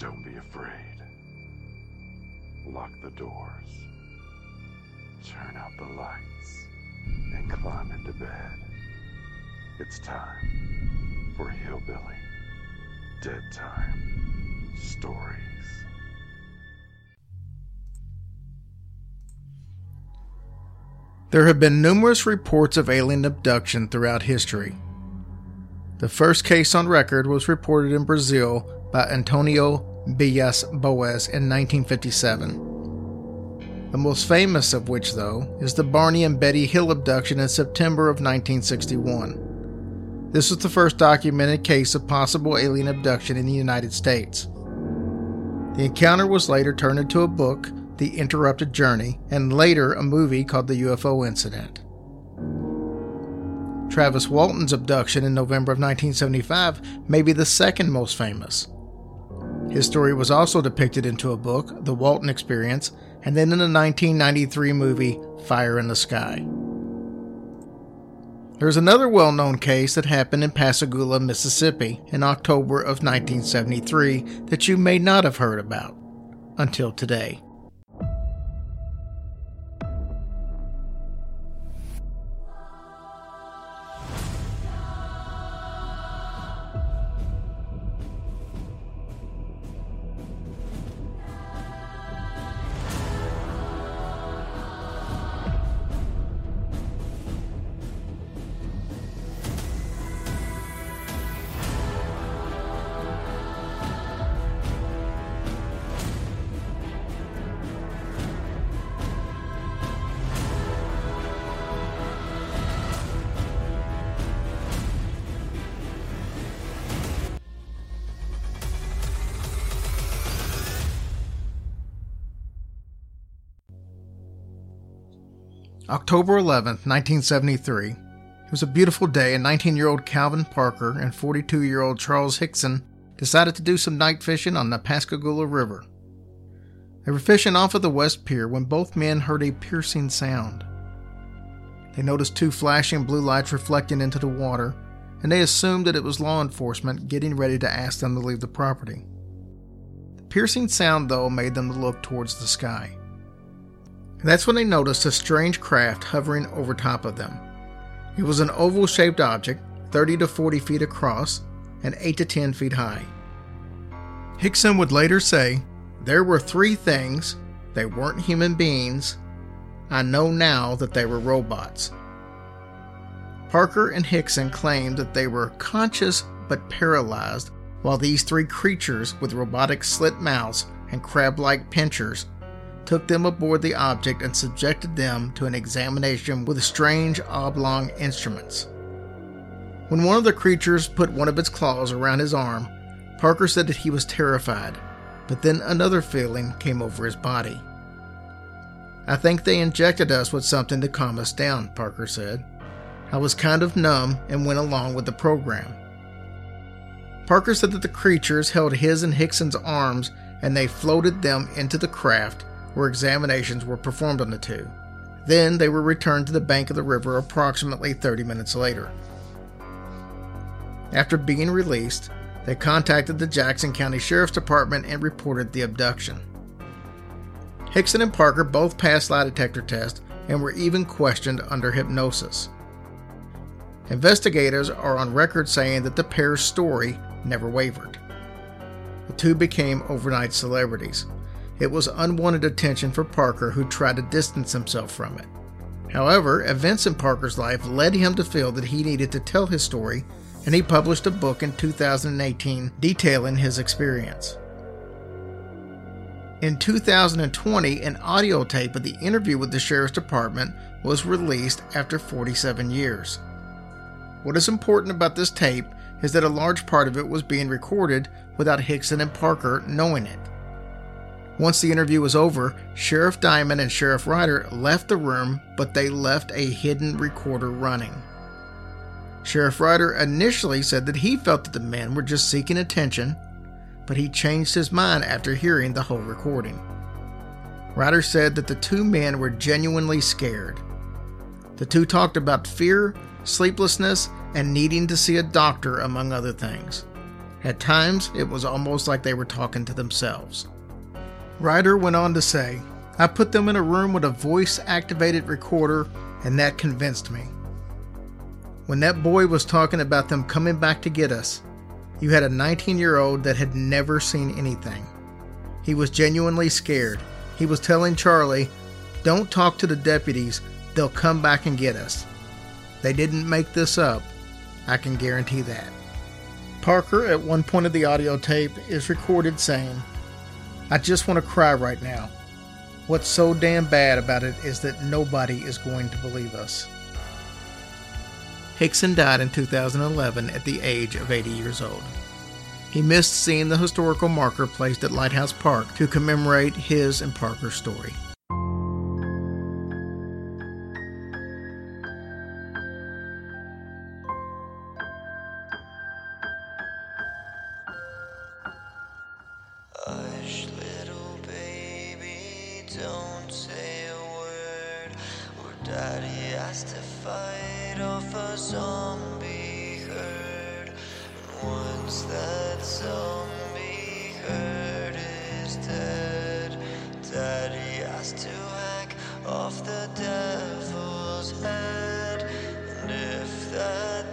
Don't be afraid. Lock the doors. Turn out the lights. And climb into bed. It's time for Hillbilly Dead Time Stories. There have been numerous reports of alien abduction throughout history. The first case on record was reported in Brazil by Antonio Villas Boas in 1957. The most famous of which, though, is the Barney and Betty Hill abduction in September of 1961. This was the first documented case of possible alien abduction in the United States. The encounter was later turned into a book the Interrupted Journey, and later a movie called The UFO Incident. Travis Walton's abduction in November of 1975 may be the second most famous. His story was also depicted into a book, The Walton Experience, and then in the 1993 movie Fire in the Sky. There's another well known case that happened in Pascagoula, Mississippi in October of 1973 that you may not have heard about until today. October 11, 1973. It was a beautiful day, and 19 year old Calvin Parker and 42 year old Charles Hickson decided to do some night fishing on the Pascagoula River. They were fishing off of the West Pier when both men heard a piercing sound. They noticed two flashing blue lights reflecting into the water, and they assumed that it was law enforcement getting ready to ask them to leave the property. The piercing sound, though, made them look towards the sky. That's when they noticed a strange craft hovering over top of them. It was an oval shaped object, 30 to 40 feet across and 8 to 10 feet high. Hickson would later say, There were three things, they weren't human beings. I know now that they were robots. Parker and Hickson claimed that they were conscious but paralyzed, while these three creatures with robotic slit mouths and crab like pinchers took them aboard the object and subjected them to an examination with strange oblong instruments. When one of the creatures put one of its claws around his arm, Parker said that he was terrified, but then another feeling came over his body. I think they injected us with something to calm us down, Parker said. I was kind of numb and went along with the program. Parker said that the creatures held his and Hickson's arms and they floated them into the craft where examinations were performed on the two. Then they were returned to the bank of the river approximately 30 minutes later. After being released, they contacted the Jackson County Sheriff's Department and reported the abduction. Hickson and Parker both passed lie detector tests and were even questioned under hypnosis. Investigators are on record saying that the pair's story never wavered. The two became overnight celebrities, it was unwanted attention for Parker, who tried to distance himself from it. However, events in Parker's life led him to feel that he needed to tell his story, and he published a book in 2018 detailing his experience. In 2020, an audio tape of the interview with the Sheriff's Department was released after 47 years. What is important about this tape is that a large part of it was being recorded without Hickson and Parker knowing it. Once the interview was over, Sheriff Diamond and Sheriff Ryder left the room, but they left a hidden recorder running. Sheriff Ryder initially said that he felt that the men were just seeking attention, but he changed his mind after hearing the whole recording. Ryder said that the two men were genuinely scared. The two talked about fear, sleeplessness, and needing to see a doctor, among other things. At times, it was almost like they were talking to themselves. Ryder went on to say, I put them in a room with a voice activated recorder, and that convinced me. When that boy was talking about them coming back to get us, you had a 19 year old that had never seen anything. He was genuinely scared. He was telling Charlie, Don't talk to the deputies, they'll come back and get us. They didn't make this up. I can guarantee that. Parker, at one point of the audio tape, is recorded saying, I just want to cry right now. What's so damn bad about it is that nobody is going to believe us. Hickson died in 2011 at the age of 80 years old. He missed seeing the historical marker placed at Lighthouse Park to commemorate his and Parker's story. Little baby, don't say a word. Or daddy has to fight off a zombie herd. And once that zombie herd is dead, daddy has to hack off the devil's head. And if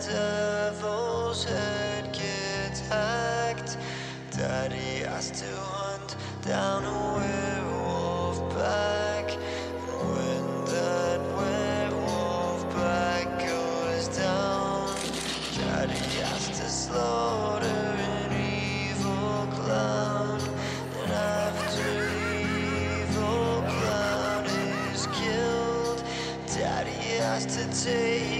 devil's head gets hacked, Daddy has to down a werewolf. And when that werewolf pack goes down, Daddy has to slaughter an evil clown. And after the evil clown is killed, Daddy has to take